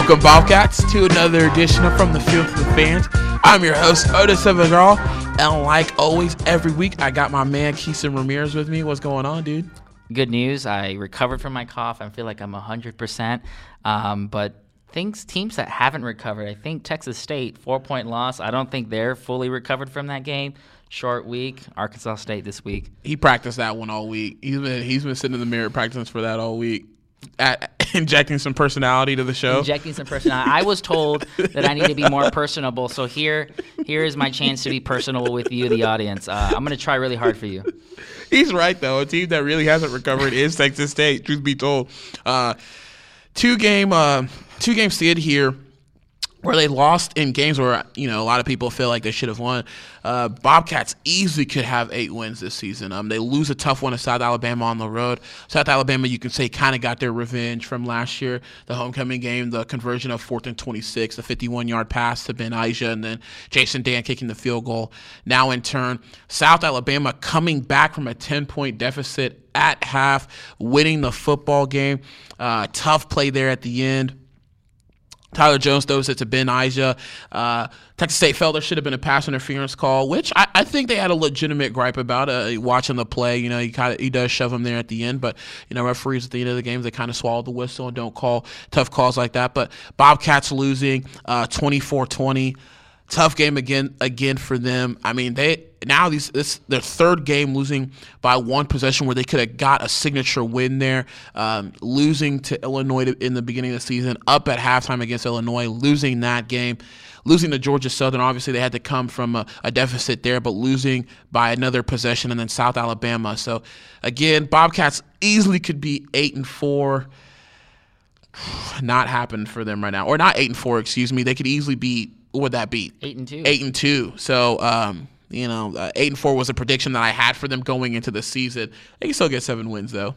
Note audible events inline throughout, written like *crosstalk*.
Welcome, Bobcats, to another edition of From the Field to the Fans. I'm your host, Otis Severall, and like always, every week, I got my man, Keeson Ramirez with me. What's going on, dude? Good news. I recovered from my cough. I feel like I'm 100%. Um, but things, teams that haven't recovered, I think Texas State, four point loss. I don't think they're fully recovered from that game. Short week. Arkansas State this week. He practiced that one all week. He's been he's been sitting in the mirror practicing for that all week. At, *laughs* injecting some personality to the show. Injecting some personality. I was told that I need to be more personable. So here, here is my chance to be personable with you, the audience. Uh, I'm going to try really hard for you. He's right though. A team that really hasn't recovered is Texas State. Truth be told, uh, two game, uh, two game skid here where they lost in games where you know a lot of people feel like they should have won. Uh, Bobcats easily could have eight wins this season. Um, they lose a tough one to South Alabama on the road. South Alabama, you can say, kind of got their revenge from last year, the homecoming game, the conversion of fourth and 26, the 51-yard pass to Ben Aija, and then Jason Dan kicking the field goal. Now, in turn, South Alabama coming back from a 10-point deficit at half, winning the football game. Uh, tough play there at the end Tyler Jones throws it to Ben Aija. Uh, Texas State felt there should have been a pass interference call, which I, I think they had a legitimate gripe about. Uh, watching the play, you know, he kind of he does shove him there at the end, but you know, referees at the end of the game they kind of swallow the whistle and don't call tough calls like that. But Bobcats losing uh, 24-20 tough game again again for them. I mean, they now these this their third game losing by one possession where they could have got a signature win there, um, losing to Illinois in the beginning of the season, up at halftime against Illinois, losing that game. Losing to Georgia Southern, obviously they had to come from a, a deficit there, but losing by another possession, and then South Alabama. So again, Bobcats easily could be eight and four *sighs* not happen for them right now, or not eight and four. Excuse me. They could easily be would that be? Eight and two. Eight and two. So, um, you know, uh, eight and four was a prediction that I had for them going into the season. They can still get seven wins though.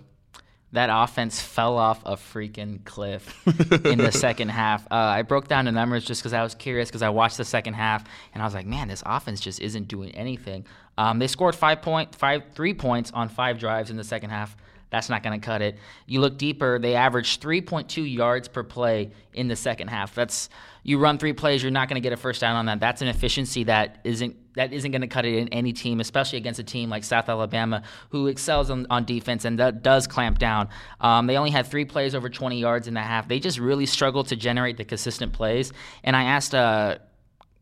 That offense fell off a freaking cliff *laughs* in the second half. Uh, I broke down the numbers just because I was curious because I watched the second half and I was like, man, this offense just isn't doing anything. Um, they scored five point, five, three points on five drives in the second half. That's not going to cut it. You look deeper, they averaged 3.2 yards per play in the second half. That's you run three plays, you're not going to get a first down on that. That's an efficiency that isn't that isn't going to cut it in any team, especially against a team like South Alabama, who excels on, on defense and that does clamp down. Um, they only had three plays over 20 yards in the half. They just really struggled to generate the consistent plays. And I asked. Uh,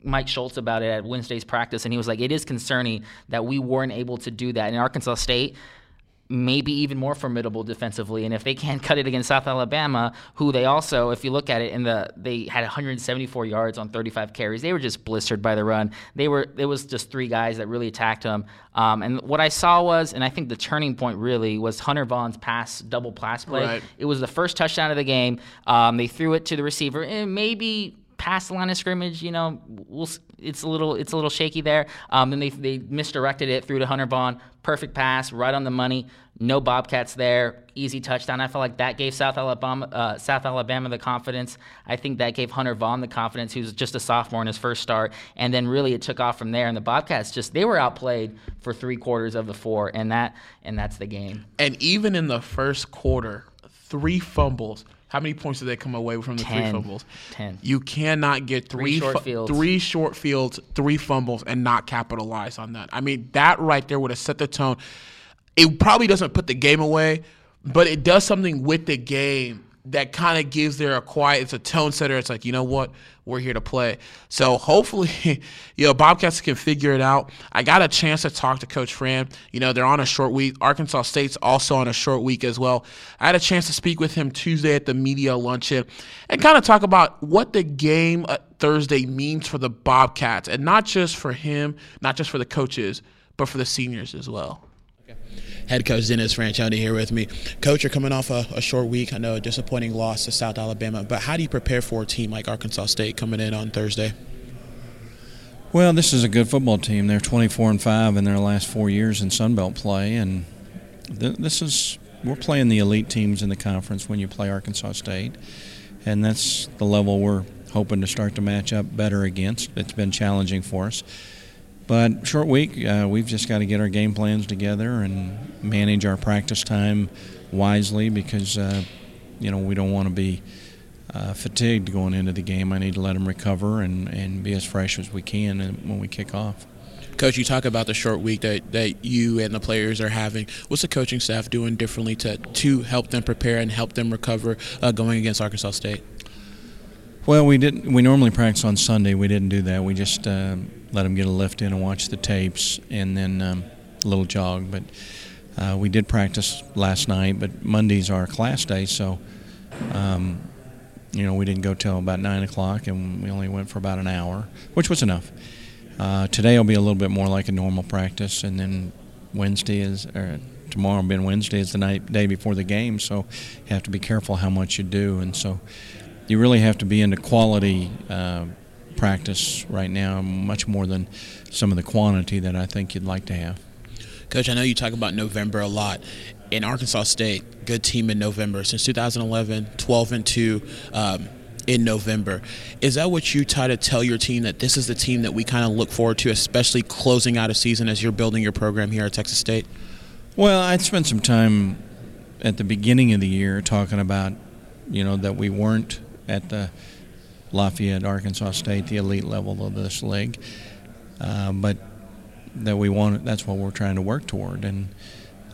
Mike Schultz about it at Wednesday's practice, and he was like, "It is concerning that we weren't able to do that in Arkansas State maybe even more formidable defensively. And if they can't cut it against South Alabama, who they also, if you look at it, in the they had 174 yards on 35 carries. They were just blistered by the run. They were it was just three guys that really attacked them. Um, and what I saw was, and I think the turning point really was Hunter Vaughn's pass double pass play. Right. It was the first touchdown of the game. Um, they threw it to the receiver, and maybe past the line of scrimmage, you know, we'll, it's a little it's a little shaky there. Um, then they they misdirected it through to Hunter Vaughn. Perfect pass, right on the money. No Bobcats there. Easy touchdown. I felt like that gave South Alabama uh, South Alabama the confidence. I think that gave Hunter Vaughn the confidence, who's just a sophomore in his first start. And then really it took off from there. And the Bobcats just they were outplayed for three quarters of the four, and that and that's the game. And even in the first quarter, three fumbles how many points did they come away from the Ten. three fumbles? Ten. You cannot get three, Three short fu- fields. three short fields, three fumbles, and not capitalize on that. I mean, that right there would have set the tone. It probably doesn't put the game away, but it does something with the game that kind of gives there a quiet. It's a tone setter. It's like you know what, we're here to play. So hopefully, *laughs* you know, Bobcats can figure it out. I got a chance to talk to Coach Fran. You know, they're on a short week. Arkansas State's also on a short week as well. I had a chance to speak with him Tuesday at the media luncheon and kind of talk about what the game uh, Thursday means for the Bobcats, and not just for him, not just for the coaches, but for the seniors as well. Head coach Dennis Franchione here with me. Coach, you're coming off a, a, short week. I know a disappointing loss to South Alabama, but how do you prepare for a team like Arkansas State coming in on Thursday? Well, this is a good football team. They're 24 and five in their last four years in Sun Belt play, and th- this is we're playing the elite teams in the conference when you play Arkansas State, and that's the level we're hoping to start to match up better against. It's been challenging for us. But short week, uh, we've just got to get our game plans together and manage our practice time wisely because uh, you know we don't want to be uh, fatigued going into the game. I need to let them recover and, and be as fresh as we can when we kick off. Coach, you talk about the short week that, that you and the players are having. What's the coaching staff doing differently to, to help them prepare and help them recover uh, going against Arkansas State? Well, we didn't. We normally practice on Sunday. We didn't do that. We just uh, let them get a lift in and watch the tapes, and then um, a little jog. But uh, we did practice last night. But Monday's our class day, so um, you know we didn't go till about nine o'clock, and we only went for about an hour, which was enough. Uh, today will be a little bit more like a normal practice, and then Wednesday is or tomorrow being Wednesday is the night day before the game, so you have to be careful how much you do, and so you really have to be into quality uh, practice right now, much more than some of the quantity that I think you'd like to have. Coach, I know you talk about November a lot. In Arkansas State, good team in November since 2011, 12 and two. Um, in November. Is that what you try to tell your team that this is the team that we kind of look forward to, especially closing out a season as you're building your program here at Texas State? Well, I'd spent some time at the beginning of the year talking about, you know, that we weren't at the Lafayette, Arkansas State, the elite level of this league, uh, but that we want. That's what we're trying to work toward, and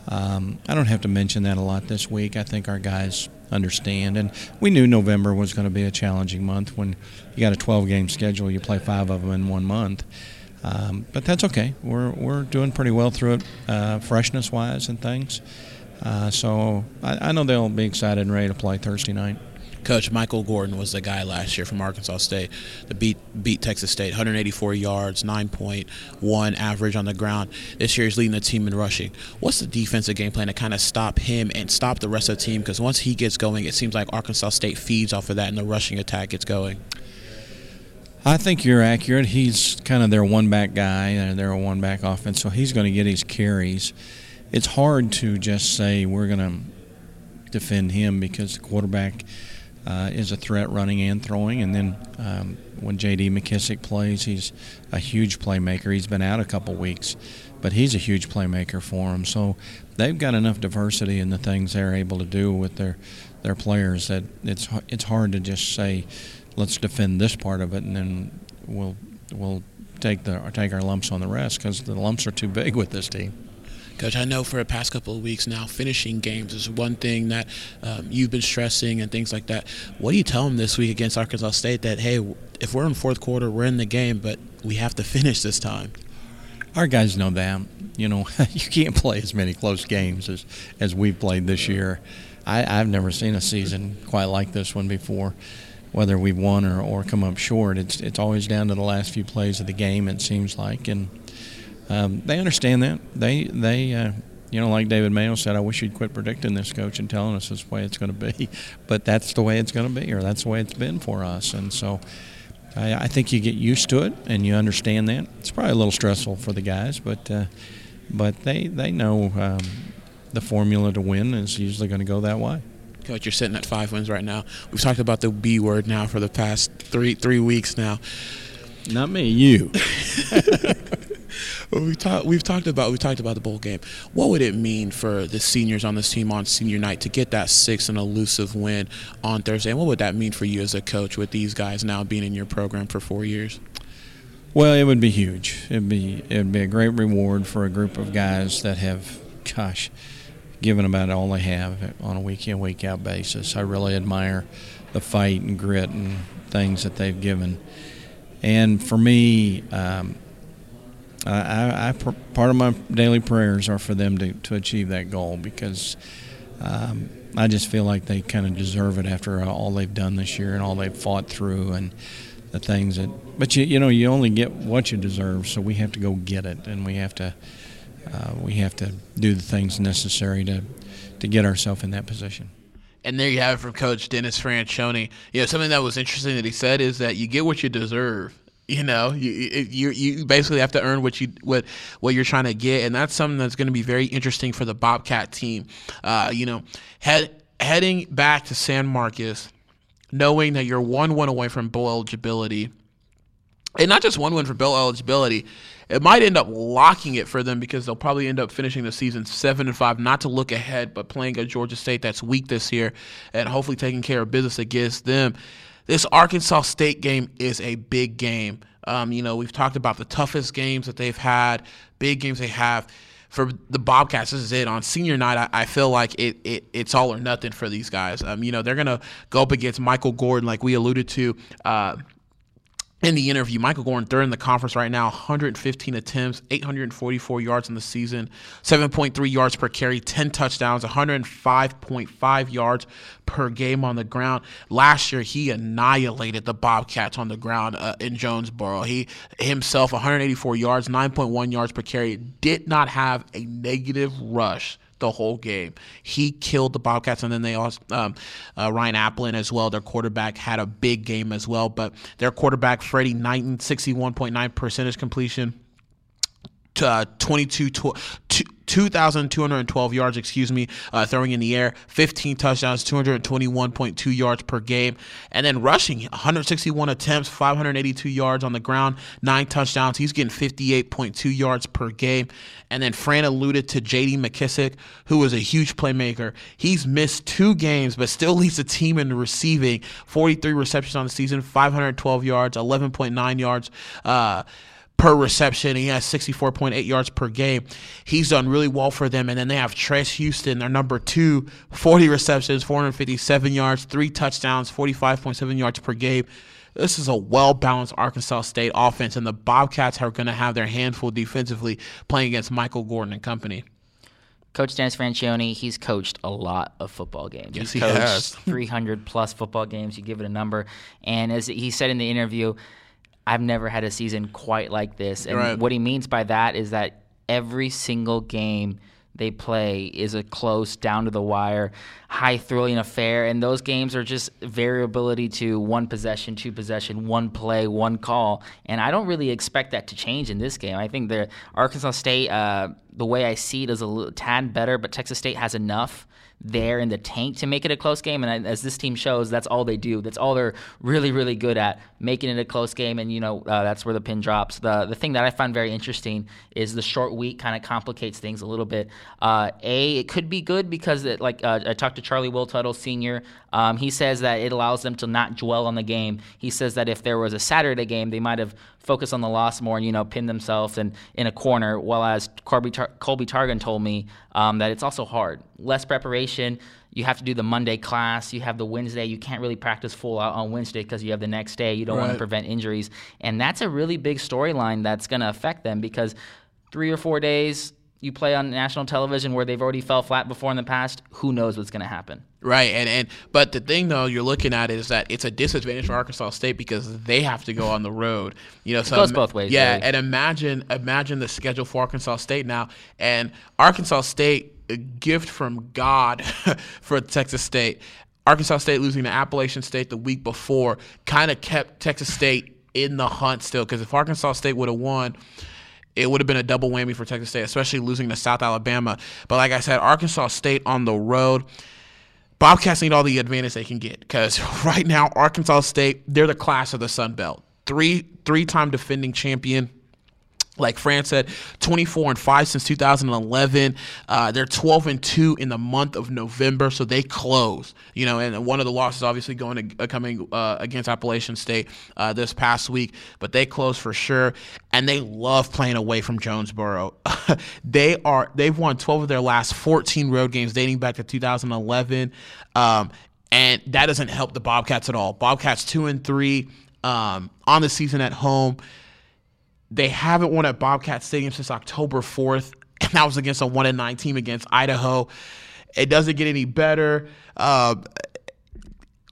um, I don't have to mention that a lot this week. I think our guys understand. And we knew November was going to be a challenging month when you got a 12 game schedule, you play five of them in one month. Um, but that's okay. We're, we're doing pretty well through it, uh, freshness wise and things. Uh, so I, I know they'll be excited and ready to play Thursday night. Coach Michael Gordon was the guy last year from Arkansas State that beat beat Texas State, 184 yards, 9.1 average on the ground. This year he's leading the team in rushing. What's the defensive game plan to kind of stop him and stop the rest of the team? Because once he gets going, it seems like Arkansas State feeds off of that, and the rushing attack gets going. I think you're accurate. He's kind of their one back guy. They're a one back offense, so he's going to get his carries. It's hard to just say we're going to defend him because the quarterback uh, is a threat running and throwing. And then um, when J.D. McKissic plays, he's a huge playmaker. He's been out a couple weeks, but he's a huge playmaker for them. So they've got enough diversity in the things they're able to do with their their players that it's it's hard to just say, let's defend this part of it, and then we'll we'll take the take our lumps on the rest because the lumps are too big with this team. Coach, I know for the past couple of weeks now, finishing games is one thing that um, you've been stressing and things like that. What do you tell them this week against Arkansas State that, hey, if we're in fourth quarter, we're in the game, but we have to *laughs* finish this time? Our guys know that. You know, *laughs* you can't play as many close games as, as we've played this year. I, I've never seen a season quite like this one before whether we've won or, or come up short. It's it's always down to the last few plays of the game. It seems like, and um, they understand that. They they uh, you know, like David Mayo said, I wish you'd quit predicting this, coach, and telling us this way it's going to be. *laughs* But that's the way it's going to be, or that's the way it's been for us. And so I, I, think you get used to it and you understand that. It's probably a little stressful for the guys, but uh, but they they know um, the formula to win is usually going to go that way. Coach, you're sitting at five wins right now. We've talked about the B word now for the past three three weeks now. Not me, you. *laughs* we talked we've talked about we talked about the bowl game. What would it mean for the seniors on this team on senior night to get that six and elusive win on Thursday? And what would that mean for you as a coach with these guys now being in your program for four years? Well, it would be huge. It'd be it'd be a great reward for a group of guys that have, gosh, given about all they have on a week in week out basis. I really admire the fight and grit and things that they've given. And for me, um, I, I, part of my daily prayers are for them to, to achieve that goal because um, I just feel like they kind of deserve it after all they've done this year and all they've fought through and the things that. But you you know you only get what you deserve, so we have to go get it, and we have to uh, we have to do the things necessary to to get ourselves in that position. And there you have it from Coach Dennis Franchione. You know, something that was interesting that he said is that you get what you deserve. You know, you you you basically have to earn what you what what you're trying to get, and that's something that's going to be very interesting for the Bobcat team. Uh, you know, head, heading back to San Marcos, knowing that you're one one away from bowl eligibility, and not just one win for bowl eligibility, it might end up locking it for them because they'll probably end up finishing the season seven and five. Not to look ahead, but playing a Georgia State that's weak this year, and hopefully taking care of business against them. This Arkansas State game is a big game. Um, you know, we've talked about the toughest games that they've had, big games they have for the Bobcats, this is it. On senior night, I, I feel like it, it it's all or nothing for these guys. Um, you know, they're gonna go up against Michael Gordon, like we alluded to. Uh, in the interview, Michael Gordon, in the conference right now, 115 attempts, 844 yards in the season, 7.3 yards per carry, 10 touchdowns, 105.5 yards per game on the ground. Last year, he annihilated the Bobcats on the ground uh, in Jonesboro. He himself, 184 yards, 9.1 yards per carry, did not have a negative rush the whole game. He killed the Bobcats, and then they also um, uh, Ryan Aplin as well. Their quarterback had a big game as well, but their quarterback Fredi Knighten, sixty-one point nine percentage completion. Uh, 22 2,212 yards, excuse me, uh, throwing in the air, 15 touchdowns, 221.2 yards per game, and then rushing 161 attempts, 582 yards on the ground, nine touchdowns. He's getting 58.2 yards per game. And then Fran alluded to J.D. McKissic, who is a huge playmaker. He's missed two games, but still leads the team in receiving. 43 receptions on the season, 512 yards, 11.9 yards. Uh, per reception. He has 64.8 yards per game. He's done really well for them. And then they have Tres Houston, their number two, 40 receptions, 457 yards, three touchdowns, 45.7 yards per game. This is a well balanced Arkansas State offense, and the Bobcats are going to have their handful defensively playing against Michael Gordon and company. Coach Dennis Franchione, he's coached a lot of football games. Yes, he's he coached has. 300 plus football games. You give it a number. And as he said in the interview, I've never had a season quite like this. And Right. what he means by that is that every single game they play is a close, down to the wire, high thrilling affair. And those games are just variability to one possession, two possession, one play, one call. And I don't really expect that to change in this game. I think the Arkansas State, uh, the way I see it, is a little, tad better, but Texas State has enough there in the tank to make it a close game. And as this team shows, that's all they do. That's all they're really, really good at, making it a close game. And you know uh, that's where the pin drops. The the thing that I find very interesting is the short week kind of complicates things a little bit. Uh, a it could be good because it, like uh, I talked to Charlie Will Tuttle Senior. Um, he says that it allows them to not dwell on the game. He says that if there was a Saturday game, they might have focused on the loss more and you know pinned themselves in, in a corner. While as Colby, Tar- Colby Targun told me um, that it's also hard, less preparation. You have to do the Monday class. You have the Wednesday. You can't really practice full out on Wednesday because you have the next day. You don't want to prevent injuries, and that's a really big storyline that's going to affect them because three or four days you play on national television where they've already fell flat before in the past. Who knows what's going to happen? Right, and and but the thing though you're looking at is that it's a disadvantage for Arkansas State because they have to go on the road. You know, so goes both ways, Yeah, really. and imagine imagine the schedule for Arkansas State now, and Arkansas State a gift from God *laughs* for Texas State. Arkansas State losing to Appalachian State the week before kind of kept Texas State in the hunt still because if Arkansas State would have won it would have been a double whammy for Texas State, especially losing to South Alabama. But like I said, Arkansas State on the road. Bobcats need all the advantage they can get because *laughs* right now Arkansas State they're the class of the Sun Belt. Three three time defending champion. Like Fran said, 24 and 5 since 2011. Uh, they're 12 and 2 in the month of November, so they close. You know, and one of the losses obviously going to, uh, coming uh, against Appalachian State uh, this past week, but they close for sure. And they love playing away from Jonesboro. *laughs* they are they've won 12 of their last 14 road games dating back to 2011, um, and that doesn't help the Bobcats at all. Bobcats two and three um, on the season at home. They haven't won at Bobcat Stadium since October 4th, *clears throat* and that was against a 1 and 9 team against Idaho. It doesn't get any better. Uh,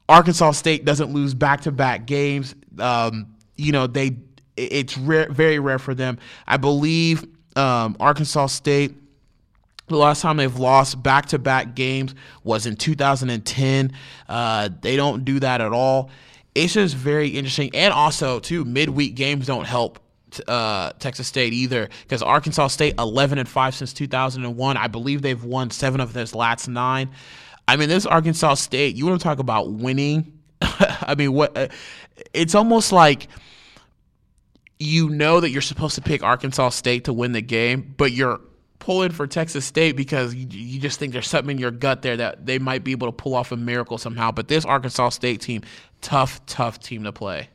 Arkansas State doesn't lose back to back games. Um, you know, they it's rare, very rare for them. I believe um, Arkansas State. The last time they've lost back to back games was in 2010. Uh, they don't do that at all. It's just very interesting. And also, too, midweek games don't help uh, Texas State either because Arkansas State 11 and 5 since 2001. I believe they've won seven of their last nine. I mean, this Arkansas State, you want to talk about winning? *laughs* I mean, what? uh, It's almost like you know that you're supposed to pick Arkansas State to win the game, but you're pulling for Texas State because you, you just think there's something in your gut there that they might be able to pull off a miracle somehow. But this Arkansas State team, tough, tough team to play.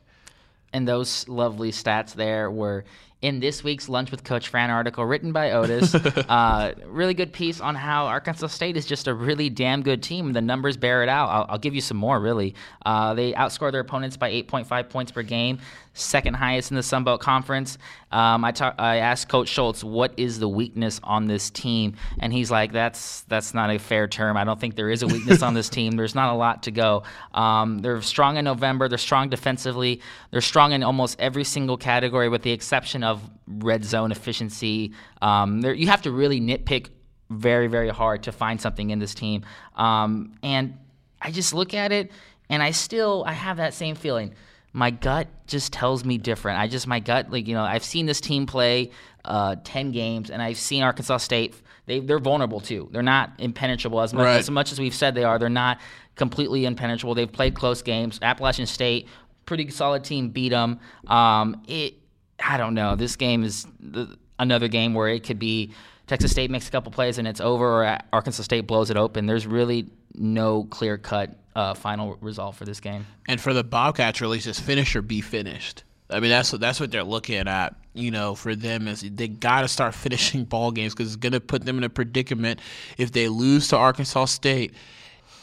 And those lovely stats there were in this week's Lunch with Coach Fran article written by Otis. *laughs* uh, really good piece on how Arkansas State is just a really damn good team. The numbers bear it out. I'll, I'll give you some more, really. Uh, they outscore their opponents by 8.5 points per game second highest in the Sun Belt Conference. Um, I, talk, I asked Coach Schultz, "What is the weakness on this team?" And he's like, "That's that's not a fair term. I don't think there is a weakness on this team. There's not a lot to go. Um, they're strong in November. They're strong defensively. They're strong in almost every single category, with the exception of red zone efficiency. Um, you have to really nitpick." Very, very hard to find something in this team. Um, and I just look at it and I still I have that same feeling my gut just tells me different. I just my gut like you know I've seen this team play uh, ten games and I've seen Arkansas State. They they're vulnerable too. They're not impenetrable as much right. as much as we've said they are. They're not completely impenetrable. They've played close games. Appalachian State, pretty solid team, beat them. Um, it I don't know. This game is the, another game where it could be Texas State makes a couple plays and it's over, or Arkansas State blows it open. There's really no clear cut uh, final result for this game. And for the Bobcats, really, just finish or be finished. I mean, that's what that's what they're looking at. You know, for them is they got to start *laughs* finishing ball games because it's going to put them in a predicament if they lose to Arkansas State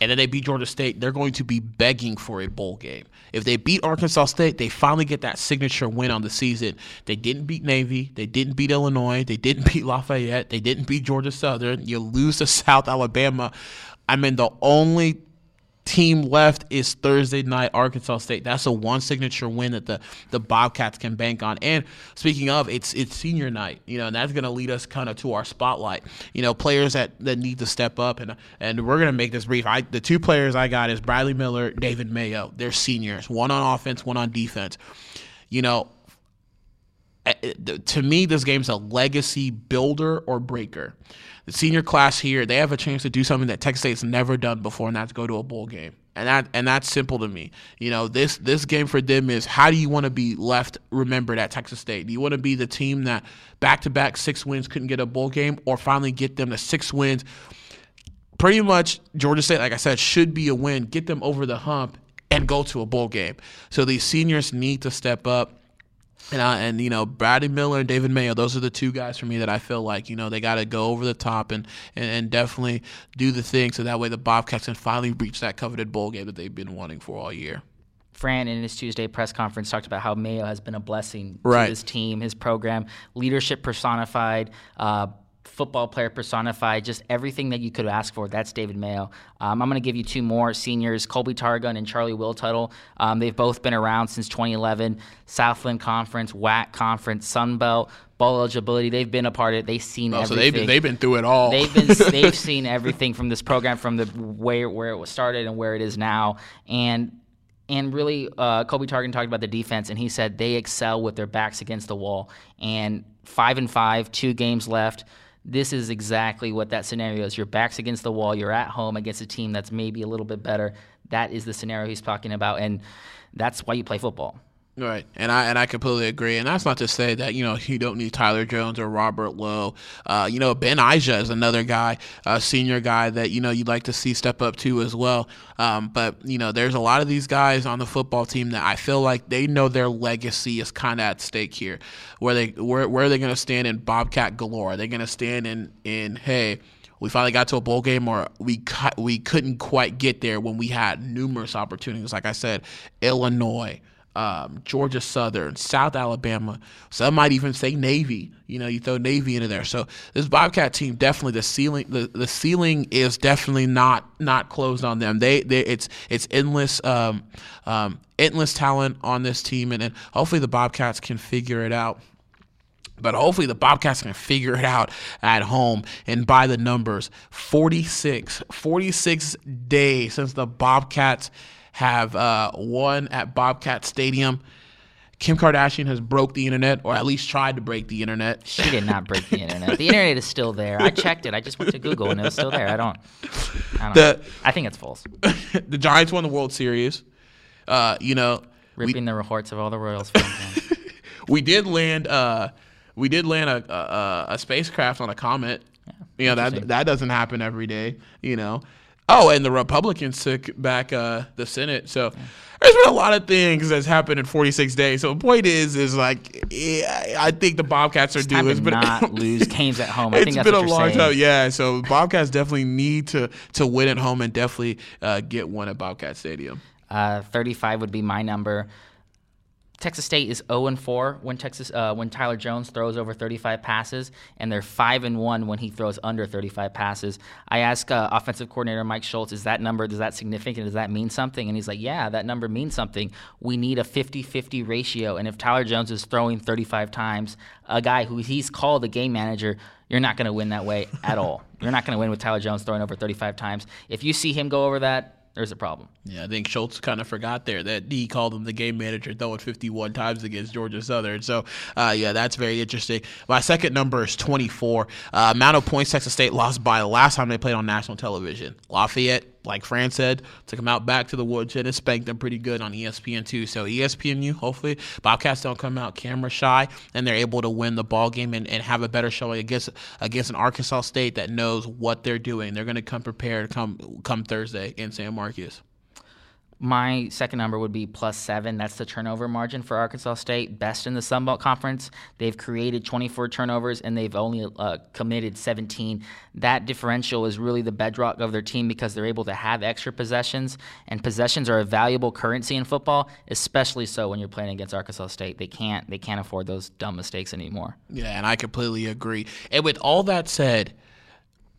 and then they beat Georgia State. They're going to be begging for a bowl game. If they beat Arkansas State, they finally get that signature win on the season. They didn't beat Navy. They didn't beat Illinois. They didn't beat Lafayette. They didn't beat Georgia Southern. You lose to South Alabama. I mean, the only team left is Thursday night Arkansas State. That's a one signature win that the the Bobcats can bank on. And speaking of, it's it's senior night, you know, and that's going to lead us kind of to our spotlight. You know, players that, that need to step up, and and we're going to make this brief. I the two players I got is Bradley Miller, David Mayo. They're seniors, one on offense, one on defense. You know, Eh, eh, to me, this game's a legacy builder or breaker the senior class here, they have a chance to do something that Texas State's never done before, and that's go to a bowl game. And that and that's simple to me. You know, this this game for them is how do you want to be left remembered at Texas State? Do you want to be the team that back to back six wins couldn't get a bowl game, or finally get them to six wins? Pretty much, Georgia State, like I said, should be a win. Get them over the hump and go to a bowl game. So these seniors need to step up and I, and you know Bradley Miller and David Mayo, those are the two guys for me that I feel like you know they got to go over the top and, and and definitely do the thing so that way the Bobcats can finally reach that coveted bowl game that they've been wanting for all year. Fran in his Tuesday press conference talked about how Mayo has been a blessing right. to his team, his program, leadership personified. Uh, football player personified, just everything that you could ask for. That's David Mayo. Um, I'm going to give you two more seniors, Colby Targun and Charlie Will Tuttle. Um, they've both been around since 2011. Southland Conference, WAC Conference, Sun Belt, ball eligibility. They've been a part of it. They've seen oh, everything. So they've been, they've been through it all. They've been *laughs* they've seen everything from this program, from the way where it was started and where it is now, and and really, uh, Colby Targun talked about the defense, and he said they excel with their backs against the wall. And five and five, two games left this is exactly what that scenario is. Your back's against the wall. You're at home against a team that's maybe a little bit better. That is the scenario he's talking about, and that's why you play football. Right, and I and I completely agree. And that's not to say that you know you don't need Tyler Jones or Robert Lowe. Uh, you know Ben Ija is another guy, a senior guy that you know you'd like to see step up to as well. Um, but you know there's a lot of these guys on the football team that I feel like they know their legacy is kind of at stake here. Where they where where are they going to stand in Bobcat galore? Are they going to stand in in hey? we finally got to a bowl game or we cu- we couldn't quite get there when we had numerous opportunities like I said Illinois um, Georgia Southern, South Alabama. Some might even say Navy. You know, you throw Navy into there. So this Bobcat team definitely the ceiling. The, the ceiling is definitely not not closed on them. They, they it's it's endless um, um, endless talent on this team, and, and hopefully the Bobcats can figure it out. But hopefully the Bobcats can figure it out at home and by the numbers. 46, 46 days since the Bobcats have uh, won at Bobcat Stadium. Kim Kardashian has broke the internet, or at least tried to break the internet. She did not break the internet. The internet is still there. I checked it. I just went to Google and it was still there. I don't. I, don't the, know. I think it's false. *laughs* the Giants won the World Series. Uh, you know, ripping we, the reports of all the Royals *laughs* we did land. Uh, we did land a, a, a spacecraft on a comet. you know that that doesn't happen every day. You know. Oh, and the Republicans took back uh, the Senate. So there's been a lot of things that's happened in 46 days. So the point is, is like yeah, I think the Bobcats are due. to not *laughs* lose games at home. I It's think that's been a long saying. time, yeah. So Bobcats definitely need to to win at home and definitely uh, get one at Bobcat Stadium. Uh, 35 would be my number. Texas State is 0 and 4 when Texas uh, when Tyler Jones throws over 35 passes, and they're 5 and 1 when he throws under 35 passes. I ask uh, offensive coordinator Mike Schultz, is that number does that significant? Does that mean something? And he's like, yeah, that number means something. We need a 50-50 ratio, and if Tyler Jones is throwing 35 times, a guy who he's called a game manager. You're not going to win that way at all. You're not going to win with Tyler Jones throwing over 35 times. If you see him go over that, there's a problem. Yeah, I think Schultz kind of forgot there that he called him the game manager throwing 51 times against Georgia Southern. So, uh, yeah, that's very interesting. My second number is 24. Uh, amount of points Texas State lost by the last time they played on national television. Lafayette, like Fran said, took them out back to the woodshed and spanked them pretty good on E ESPN2. So, ESPN, ESPNU, hopefully, Bobcats don't come out camera shy and they're able to win the ball game and, and have a better showing against against an Arkansas State that knows what they're doing. They're going to come prepared come come Thursday in San Marcos. My second number would be plus seven. That's the turnover margin for Arkansas State, best in the Sun Belt Conference. They've created 24 turnovers and they've only uh, committed 17. That differential is really the bedrock of their team because they're able to have extra possessions, and possessions are a valuable currency in football, especially so when you're playing against Arkansas State. They can't they can't afford those dumb mistakes anymore. Yeah, and I completely agree. And with all that said,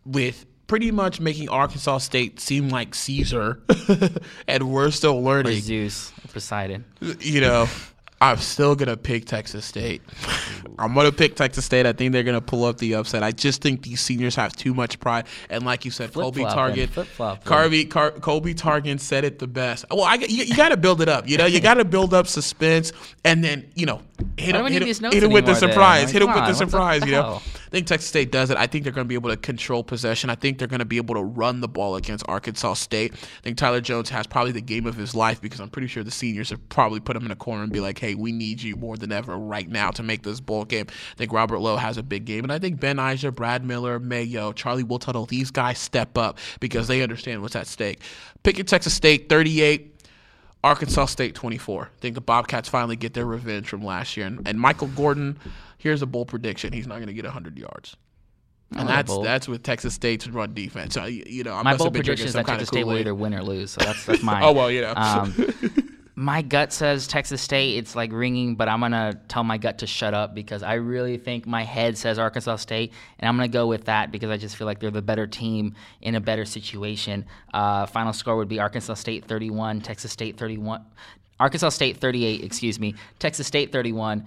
with pretty much making Arkansas State seem like Caesar, *laughs* and we're still Or learning, Zeus, or Poseidon. you know, I'm still gonna pick Texas State. I'm gonna pick Texas State. I think they're gonna pull up the upset. I just think these seniors have too much pride. And like you said, Colby Flip-flopping, Target. Carby, Car- Colby Targun said it the best. Well, I, you, you got to build it up. You know, you got to build up suspense, and then you know, hit him, hit him, hit him with the surprise. Like, hit him with the surprise. You know? I think Texas State does it. I think they're going to be able to control possession. I think they're going to be able to run the ball against Arkansas State. I think Tyler Jones has probably the game of his life because I'm pretty sure the seniors have probably put him in a corner and be like, hey, we need you more than ever right now to make this bowl game. I think Robert Lowe has a big game. And I think Ben Iser, Brad Miller, Mayo, Charlie Will Tuttle, these guys step up because they understand what's at stake. Picking Texas State 38. Arkansas State 24. I think the Bobcats finally get their revenge from last year. And, and Michael Gordon, here's a bold prediction: he's not going to get 100 yards. And that's bold. that's with Texas State's run defense. So you know, I My bold prediction is some that kind Texas of State will either win or lose. So that's that's *laughs* mine. Oh well, you know. Um, *laughs* my gut says Texas State. It's like ringing, but I'm gonna tell my gut to shut up because I really think my head says Arkansas State, and I'm gonna go with that because I just feel like they're the better team in a better situation. Uh, final score would be Arkansas State 31, Texas State 31, Arkansas State 38. Excuse me, Texas State 31.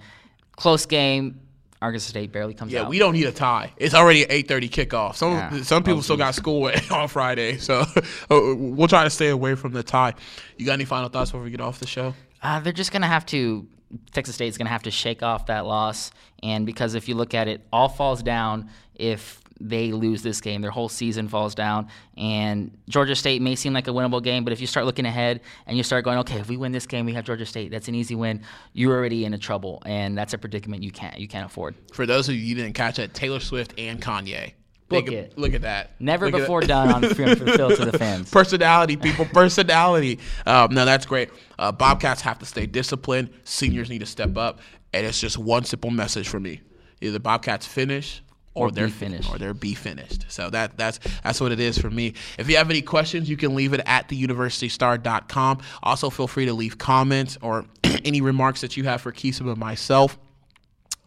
Close game. Arkansas State barely comes yeah, out. we don't need a tie. It's already an 8:30 kickoff. Some Yeah. some people still got school *laughs* on Friday, so *laughs* uh, we'll try to stay away from the tie. You got any final thoughts before we get off the show? Uh, they're just going to have to. Texas State's going to have to shake off that loss, and because if you look at it, all falls down if they lose this game. Their whole season falls down, and Georgia State may seem like a winnable game, but if you start looking ahead and you start going, okay, if we win this game, we have Georgia State. That's an easy win. You're already in a trouble, and that's a predicament you can't you can't afford. For those of you who didn't catch it, Taylor Swift and Kanye. Book Think- it. Look at that. Never Look before that. done on *laughs* film fulfilled to the fans. personality, people, personality. Um, no, that's great. Uh, Bobcats have to stay disciplined. Seniors need to step up, and it's just one simple message for me: either Bobcats finish. Or, Or they're finished. or they're be finished. So that that's that's what it is for me. If you have any questions, you can leave it at theuniversitystar.com. Also, feel free to leave comments or *clears throat* any remarks that you have for Keesum and myself.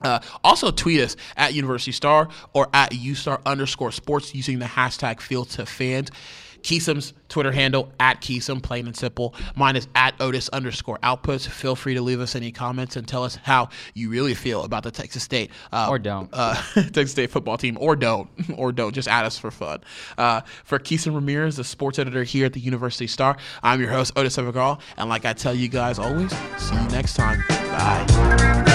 Uh, also tweet us at University Star or at UStar underscore sports using the hashtag field to fans. Keesum's Twitter handle at Keesum, plain and simple. Mine is at Otis underscore outputs. Feel free to leave us any comments and tell us how you really feel about the Texas State uh, Or don't. uh, *laughs* Texas State football team, or don't, *laughs* or don't. Just add us for fun. Uh, for Keesum Ramirez, the sports editor here at the University Star, I'm your host Otis Evergall, and like I tell you guys always, see you next time. Bye.